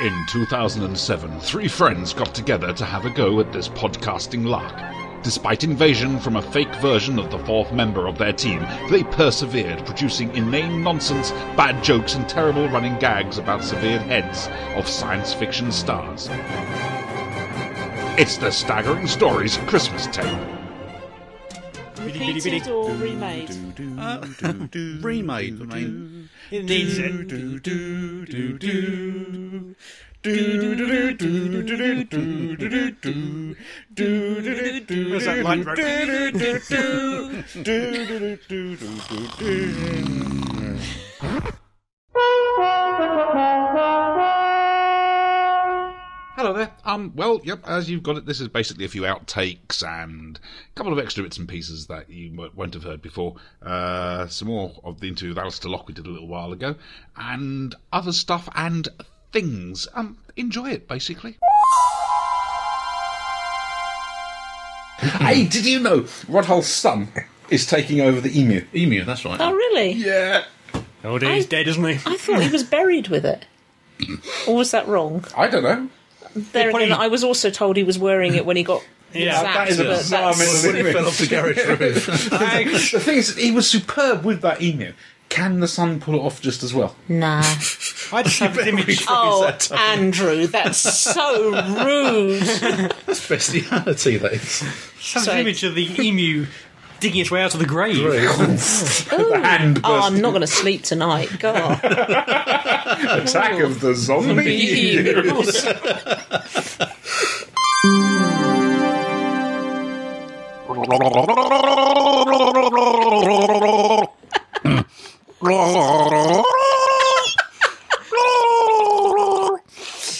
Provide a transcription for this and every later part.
In 2007, three friends got together to have a go at this podcasting lark. Despite invasion from a fake version of the fourth member of their team, they persevered, producing inane nonsense, bad jokes, and terrible running gags about severed heads of science fiction stars. It's the Staggering Stories Christmas tape. Repeated or remade? remade. I mean, Where's that light Hello there. Um, well, yep, as you've got it, this is basically a few outtakes and a couple of extra bits and pieces that you won't have heard before. Uh, some more of the interview with Alistair Lock we did a little while ago, and other stuff and things. Um, enjoy it, basically. hey, did you know Rod Hull's son is taking over the emu? emu, that's right. Oh, really? Yeah. Oh dear, he's dead, isn't he? I thought he was buried with it. Or was that wrong? I don't know. There probably- again, I was also told he was wearing it when he got Yeah, zapped, that is a but bizarre that's- When it fell off the garage roof. the thing is, he was superb with that emu. Can the son pull it off just as well? Nah. I just have this image. Oh, Andrew, that's so rude. That's bestiality, that is. Just have this Sorry. image of the emu digging its way out of the grave. the hand Oh. I'm not going to sleep tonight. God. attack of the zombie emu.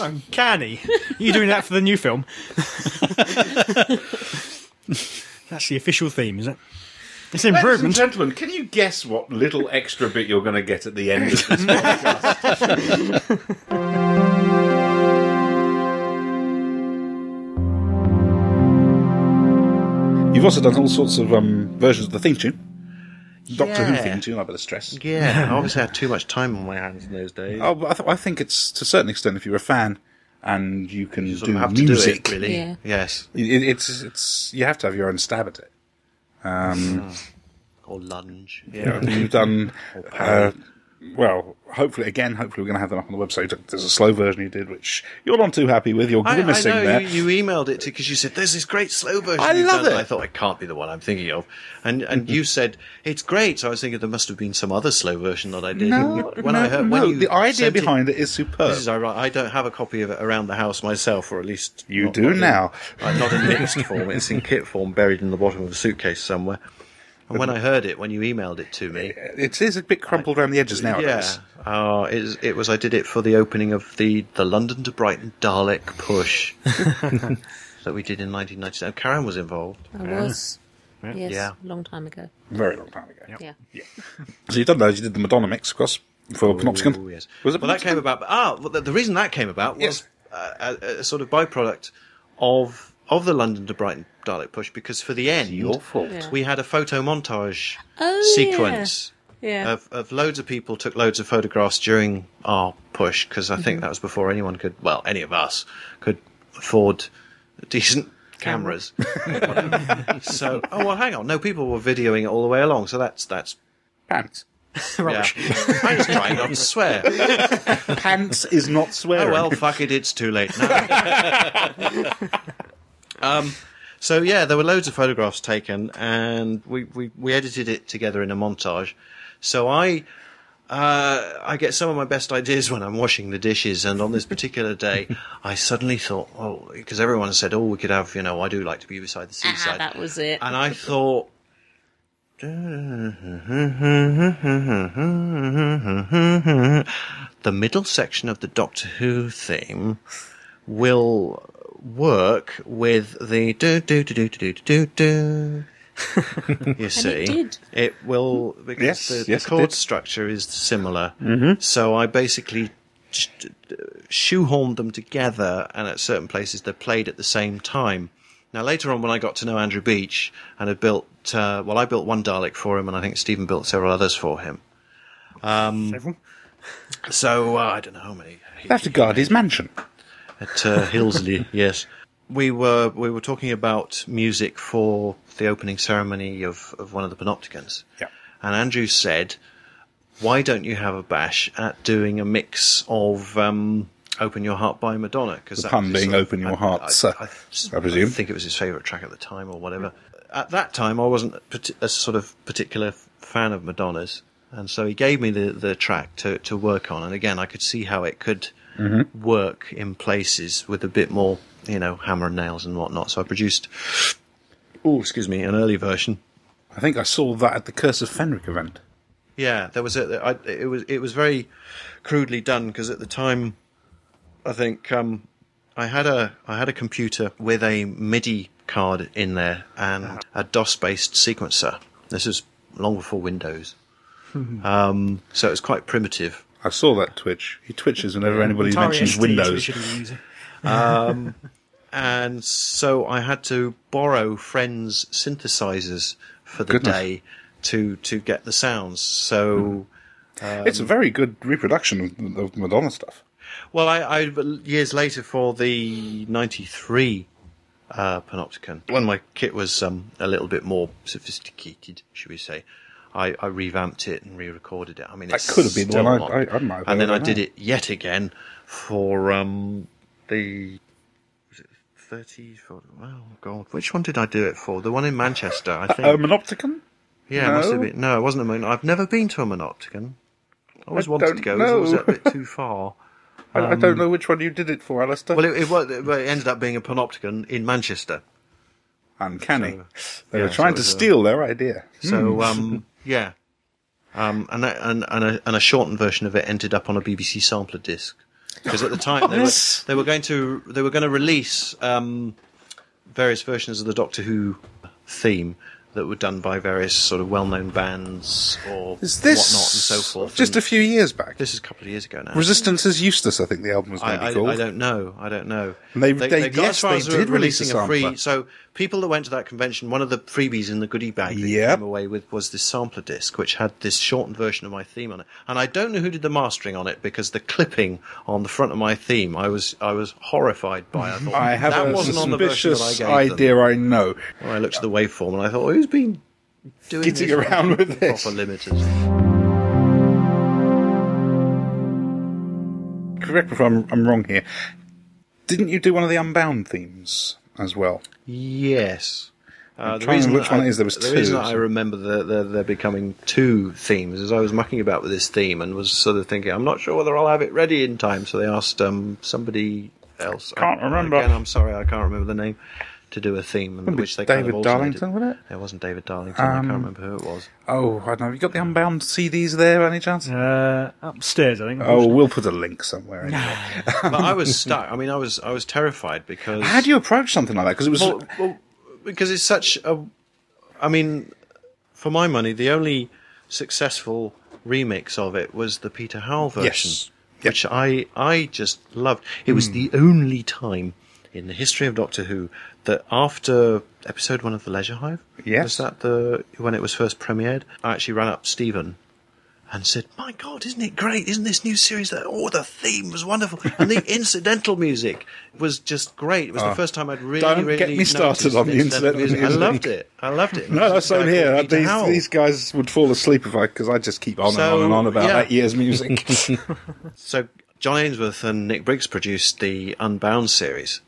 Uncanny. you doing that for the new film? That's the official theme, is it? It's an Ladies and improvement. gentlemen, can you guess what little extra bit you're going to get at the end of this podcast? You've also done all sorts of um, versions of the theme tune. Doctor Who theme tune, I better stress. Yeah, I obviously had too much time on my hands in those days. Oh, but I, th- I think it's to a certain extent, if you're a fan and you can you do have music, to do it, really. Yeah. Yes. it, it's it's you have to have your own stab at it. Um, Or lunge. Yeah, you've done. Uh, well, hopefully, again, hopefully, we're going to have them up on the website. There's a slow version you did, which you're not too happy with. You're I, I grimacing know there. you, you emailed it to because you said there's this great slow version. I love done." it. I thought it can't be the one I'm thinking of, and and you said it's great. So I was thinking there must have been some other slow version that I did. no, when no, I heard no. you the idea sent it- behind it is superb. This is ironic. I don't have a copy of it around the house myself, or at least You do not in- now. uh, not in mixed form. It's in kit form, buried in the bottom of a suitcase somewhere. And when I heard it, when you emailed it to me, it is a bit crumpled around the edges now. yeah, uh, it, was- it was. I did it for the opening of the the London to Brighton Dalek push that we did in 1997. Karen was involved. I was. Yes, Yeah. a long time ago. Very long time ago. Yeah. So you've done those. You did the Madonna mix, of course, for Panopticon. Oh, yes. Was it well, that came about. Ah, well, the, the reason that came about was Yes. uh, a, a sort of byproduct of of the London to Brighton Dalek push because for the end, your fault. Yeah. we had a photo montage Oh, sequence. Yeah. Of, of loads of people took loads of photographs during our push because I Mm-hmm. think that was before anyone could, well, any of us could afford decent cameras. so, oh well, hang on, no, people were videoing it all the way along, so that's that's Pants. yeah. I'm just trying not to swear. Pants is not Oh swearing. well, fuck it, it's too late now. um, so yeah, there were loads of photographs taken, and we, we, we edited it together in a montage. So I uh, I get some of my best ideas when I'm washing the dishes, and on this particular day, I suddenly thought, oh, because everyone said, oh, we could have, you know, I do like to be beside the Ah, seaside, that was it. and I thought. The middle section of the Doctor Who theme will work with the do do do do do do do. You see, did. it will because Yes, the, yes, the it chord did. structure is similar. Mm-hmm. So I basically sh- shoehorned them together, and at certain places they're played at the same time. Now later on, when I got to know Andrew Beach and had built, uh, well, I built one Dalek for him, and I think Stephen built several others for him. Several. So uh, I don't know how many. They have to guard his mansion. At uh, Hillsley. yes, we were we were talking about music for the opening ceremony of, of one of the Panopticons. Yeah. and Andrew said, "Why don't you have a bash at doing a mix of um, "Open Your Heart" by Madonna?" Because The pun being "Open Your Heart," sir, I presume. I think it was his favourite track at the time, or whatever. At that time, I wasn't a, a sort of particular fan of Madonna's, and so he gave me the, the track to, to work on. And again, I could see how it could Mm-hmm. work in places with a bit more, you know, hammer and nails and whatnot. So I produced, oh, excuse me, an early version. I think I saw that at the Curse of Fenric event. Yeah, there was a. I, it was it was very crudely done because at the time, I think um, I had a I had a computer with a MIDI card in there and a DOS based sequencer. This was long before Windows, um, so it was quite primitive. I saw that twitch. He twitches whenever anybody Atari mentions ST, Windows. we should have been using. and so I had to borrow friends' synthesizers for the Goodness. day to to get the sounds. So. it's a very good reproduction of, of Madonna stuff. Well, I, I years later for the '93 uh, Panopticon, when my kit was um, a little bit more sophisticated, should we say, I, I revamped it and re-recorded it. I mean, That could have been one I- I- I might and then I did it yet again for um, the was it 30? For, oh God, which one did I do it for? The one in Manchester, I think. A Monopticon? yeah, it must have been. No, it wasn't a Mon. I've never been to a Monopticon. I always I wanted to go. It was always a bit too far. I, I don't know which one you did it for, Alistair. Well, it, it, it ended up being a panopticon in Manchester. Uncanny. they yeah, were trying so to was a- steal their idea. So, um, yeah. Um, and, that, and, and, a, and a shortened version of it ended up on a BBC sampler disc. Because at the time they were, they were going to they were going to release um, various versions of the Doctor Who theme that were done by various sort of well-known bands or Is this whatnot and so forth. Just a And few years back. this is a couple of years ago now. Resistance is Useless, I think the album was maybe I, I, called. I don't know. I don't know. And they- they- got yes, as far they as did release releasing a a free. sampler. So people that went to that convention, one of the freebies in the goodie bag that Yep. came away with was this sampler disc, which had this shortened version of my theme on it. And I don't know who did the mastering on it because the clipping on the front of my theme, I was I was horrified by. I thought I have that a wasn't on the version that I gave them. idea, I know. Well, I looked at the waveform and I thought, well, who's been doing Getting this around with with this. proper limiters? Correct me if I'm, I'm wrong here. Didn't you do one of the Unbound themes as well? Yes. Uh, the reason which one I- is, there was the two, reason I remember the, the, there becoming two themes is I was mucking about with this theme and was sort of thinking, I'm not sure whether I'll have it ready in time. So they asked um, somebody else. Can't I- remember. Again, I'm sorry, I can't remember the name to do a theme, Wouldn't which they kind of David. Darlington, would it? It wasn't David Darlington. I Um, can't remember who it was. Oh, I don't know. Have you got the Unbound CDs there, any chance? Uh, upstairs, I think. Oh, we'll put a link somewhere. Anyway. but I was stuck. I mean, I was I was terrified because How do you approach something like that? Because it was. well, well, because it's such a. I mean, for my money, the only successful remix of it was the Peter Howell version, Yes. which I I just loved. It was the only time in the history of Doctor Who that after episode one of the Leisure Hive, Yes. was that the when it was first premiered? I actually ran up Stephen and said, "My God, isn't it great? Isn't this new series that? Oh, the theme was wonderful, and the incidental music was just great. It was the oh. first time I'd really. Don't really get me started on the incidental incidental I music. loved it. I loved it. no, that's same here. These, these guys would fall asleep if I because I just keep on and on and on about yeah. that year's music. So John Ainsworth and Nick Briggs produced the Unbound series,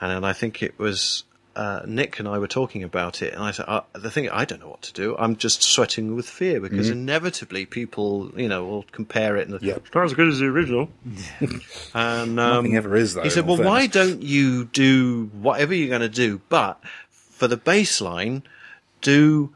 and then I think it was uh, Nick and I were talking about it, and I said, uh, "The thing, I don't know what to do. I'm just sweating with fear because inevitably people, you know, will compare it and Mm-hmm. Yeah. It's not as good as the original. and um, Nothing ever is, though, He said, in all "Well, why don't you do whatever you're going to do, but for the baseline, do."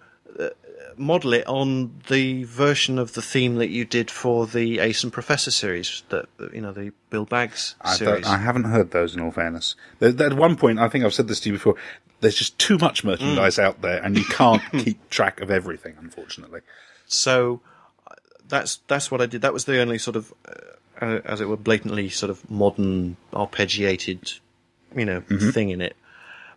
Model it on the version of the theme that you did for the Ace and Professor series, that you know the Bill Baggs series. don't, I haven't heard those. In all fairness, at one point, I think I've said this to you before. There's just too much merchandise Mm. out there, and you can't keep track of everything. Unfortunately, So uh, that's that's what I did. That was the only sort of, uh, uh, as it were, blatantly sort of modern arpeggiated, you know, thing in it.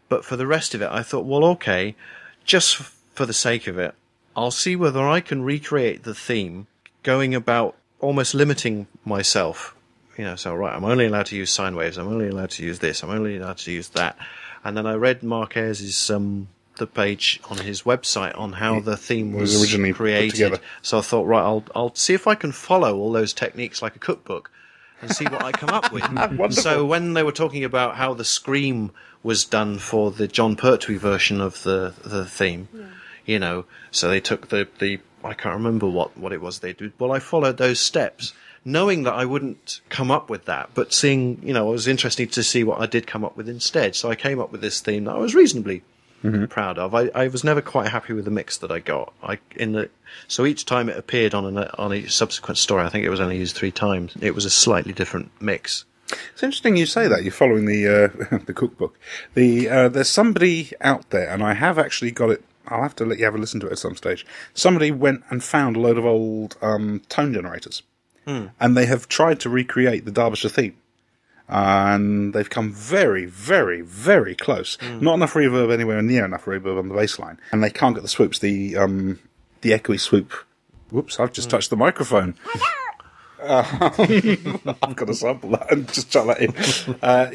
But for the rest of it, I thought, well, okay, just for the sake of it, I'll see whether I can recreate the theme, going about almost limiting myself. You know, so right, I'm only allowed to use sine waves. I'm only allowed to use this. I'm only allowed to use that. And then I read Mark Ayres's um, the page on his website on how the theme was, was originally put created. together. So I thought, right, I'll I'll see if I can follow all those techniques like a cookbook and see what I come up with. so when they were talking about how the scream was done for the Jon Pertwee version of the the theme, you know, so they took the the I can't remember what what it was they did. Well, I followed those steps. Knowing that I wouldn't come up with that, but seeing, you know, it was interesting to see what I did come up with instead. So I came up with this theme that I was reasonably proud of. I, I was never quite happy with the mix that I got. I in the so each time it appeared on an, on a subsequent story, I think it was only used three times. It was a slightly different mix. It's interesting you say that. You're following the uh, the cookbook. The uh, there's somebody out there, and I have actually got it. I'll have to let you have a listen to it at some stage. Somebody went and found a load of old um, tone generators, and they have tried to recreate the Derbyshire theme. And they've come very, very, very close. Not enough reverb anywhere near enough reverb on the bass line, and they can't get the swoops. The um, the echoey swoop. Whoops! I've just touched the microphone. I've got to sample that and just chuck that in. Uh,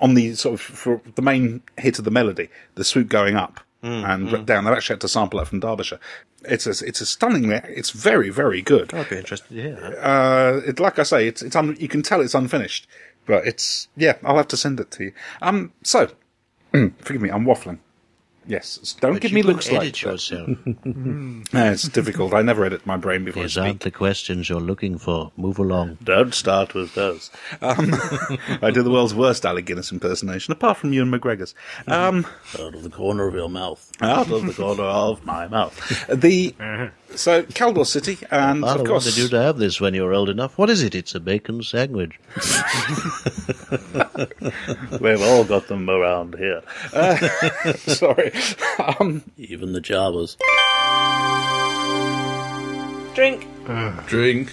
on the sort of for the main hit of the melody, the swoop going up and down. They've actually had to sample that from Derbyshire. It's a it's a stunning. It's very very good. I'd be interested to hear that. Uh, it, like I say, it's it's un, you can tell it's unfinished, but it's yeah. I'll have to send it to you. Um, so forgive me, I'm waffling. Yes, don't But give me looks like edit that. yourself. It's difficult. I never edit my brain before These aren't the questions you're looking for. Move along. Don't start with those. Um, I do the world's worst Alec Guinness impersonation, apart from Ewan McGregor's. Um, Out of the corner of your mouth. out of the corner of my mouth. The so Kaldor City, and I of course, wanted you to have this when you're old enough. What is it? It's a bacon sandwich. we've all got them around here. Uh, sorry. Um, Even the Jawas. Drink. drink.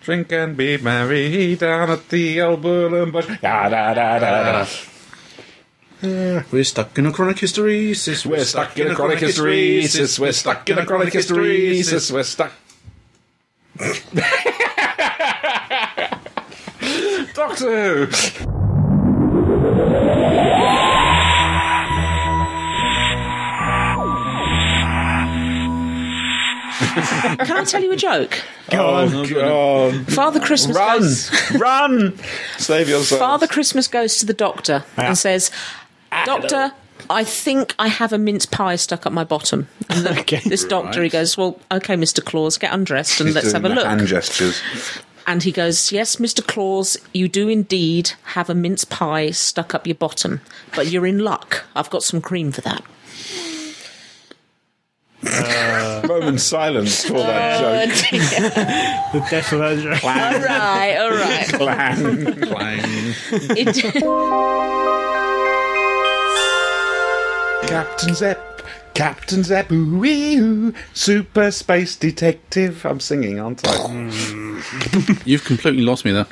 Drink and be merry down at the old Bull and Bush. Da, da, da, da, da. We're stuck in a chronic hysteresis. We're stuck in a chronic hysteresis. We're stuck in a chronic hysteresis. We're stuck. Doctor Who. Can I tell you a joke? Oh, God. Father Christmas Run! goes. Run! Save yourself. Father Christmas goes to the doctor and says, "Doctor, I think I have a mince pie stuck up my bottom." And the, Okay. this doctor he goes, "Well, okay, Mister Claus, get undressed and He's let's doing have a the look." Hand gestures. And he goes, Yes, Mr. Claus, you do indeed have a mince pie stuck up your bottom, but you're in luck. I've got some cream for that. Uh, Moment silence for that Oh, joke. dear. The death of Ezra. all right, all right. Clang, clang. It, Captain Zep, Captain Zep, ooh, ooh, super space detective. I'm singing, aren't I? You've completely lost me there.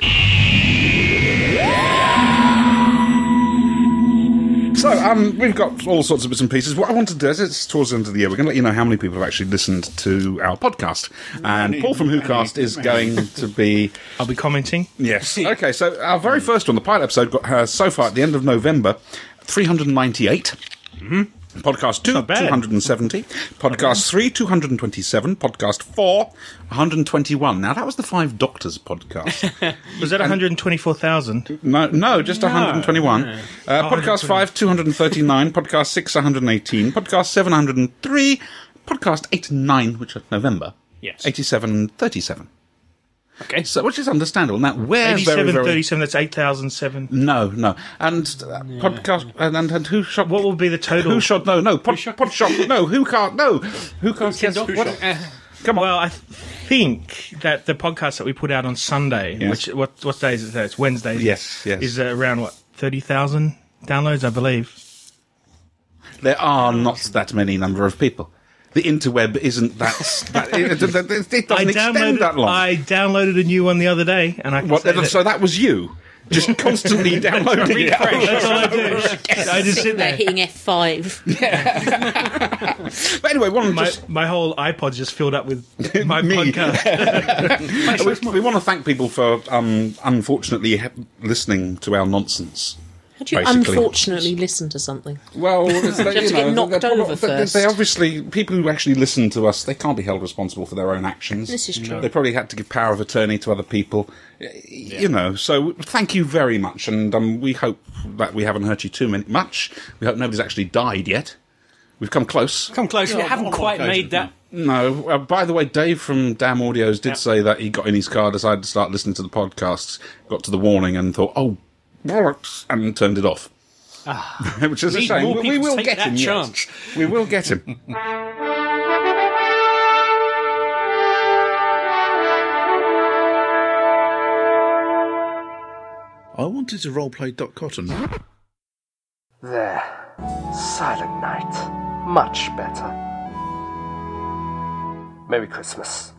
Um, we've got all sorts of bits and pieces. What I want to do is, it's towards the end of the year, we're going to let you know how many people have actually listened to our podcast. And Paul from WhoCast is going to be I'll be commenting. Yes. Okay, so our very first one, the pilot episode, got uh, so far at the end of November, 398. Podcast 2, 270. Podcast 3, 227. Podcast 4, 121. Now, that was the Five Doctors podcast. Was that 124,000? no, no, just 121. Uh, podcast 5, 239. Podcast 6, 118. Podcast 703. Podcast 8 and 9, which are November. Yes. 87 and 37. Okay. So, which is understandable. Now, we're 87, very, very... 37, that's 8,007. No, no. And uh, podcast and, and and who shot? What will be the total? Who shot? No, no. Pod, pod shot? No. Who can't? No. Who can't? Yes, what- Come on. Well, I think that the podcast that we put out on Sunday, Yes. which what what day is it? It's Wednesday. Yes, yes. Is uh, around what thirty thousand downloads, I believe. there are not that many number of people. The interweb isn't that. that it, it, it, it I doesn't extend downloaded. that long. I downloaded a new one the other day, and I can what, say that- so that was you. just constantly downloading it. That's all I do. I just sit They're there. hitting F5. Yeah. But anyway, one My, just my whole iPod just filled up with my Me. podcast. we, we want to thank people for um, unfortunately he- listening to our nonsense. How do you Basically. unfortunately listen to something? Well, it's, they, have to get knocked they're- over they- they- first. They obviously people who actually listen to us, they can't be held responsible for their own actions. This is true. They probably had to give power of attorney to other people, Y- you know. So thank you very much, and um, we hope that we haven't hurt you too many, much. We hope nobody's actually died yet. We've come close. Come close. we haven't quite made that. No. Uh, by the way, Dave from Damn Audios did say that he got in his car, decided to start listening to the podcasts, got to the warning, and thought, "Oh, bollocks," and turned it off. Ah, Which is a Need shame. We, we will get that him. yes. chance. We will get him. I wanted to roleplay Doc Cotton. There. Silent night. Much better. Merry Christmas.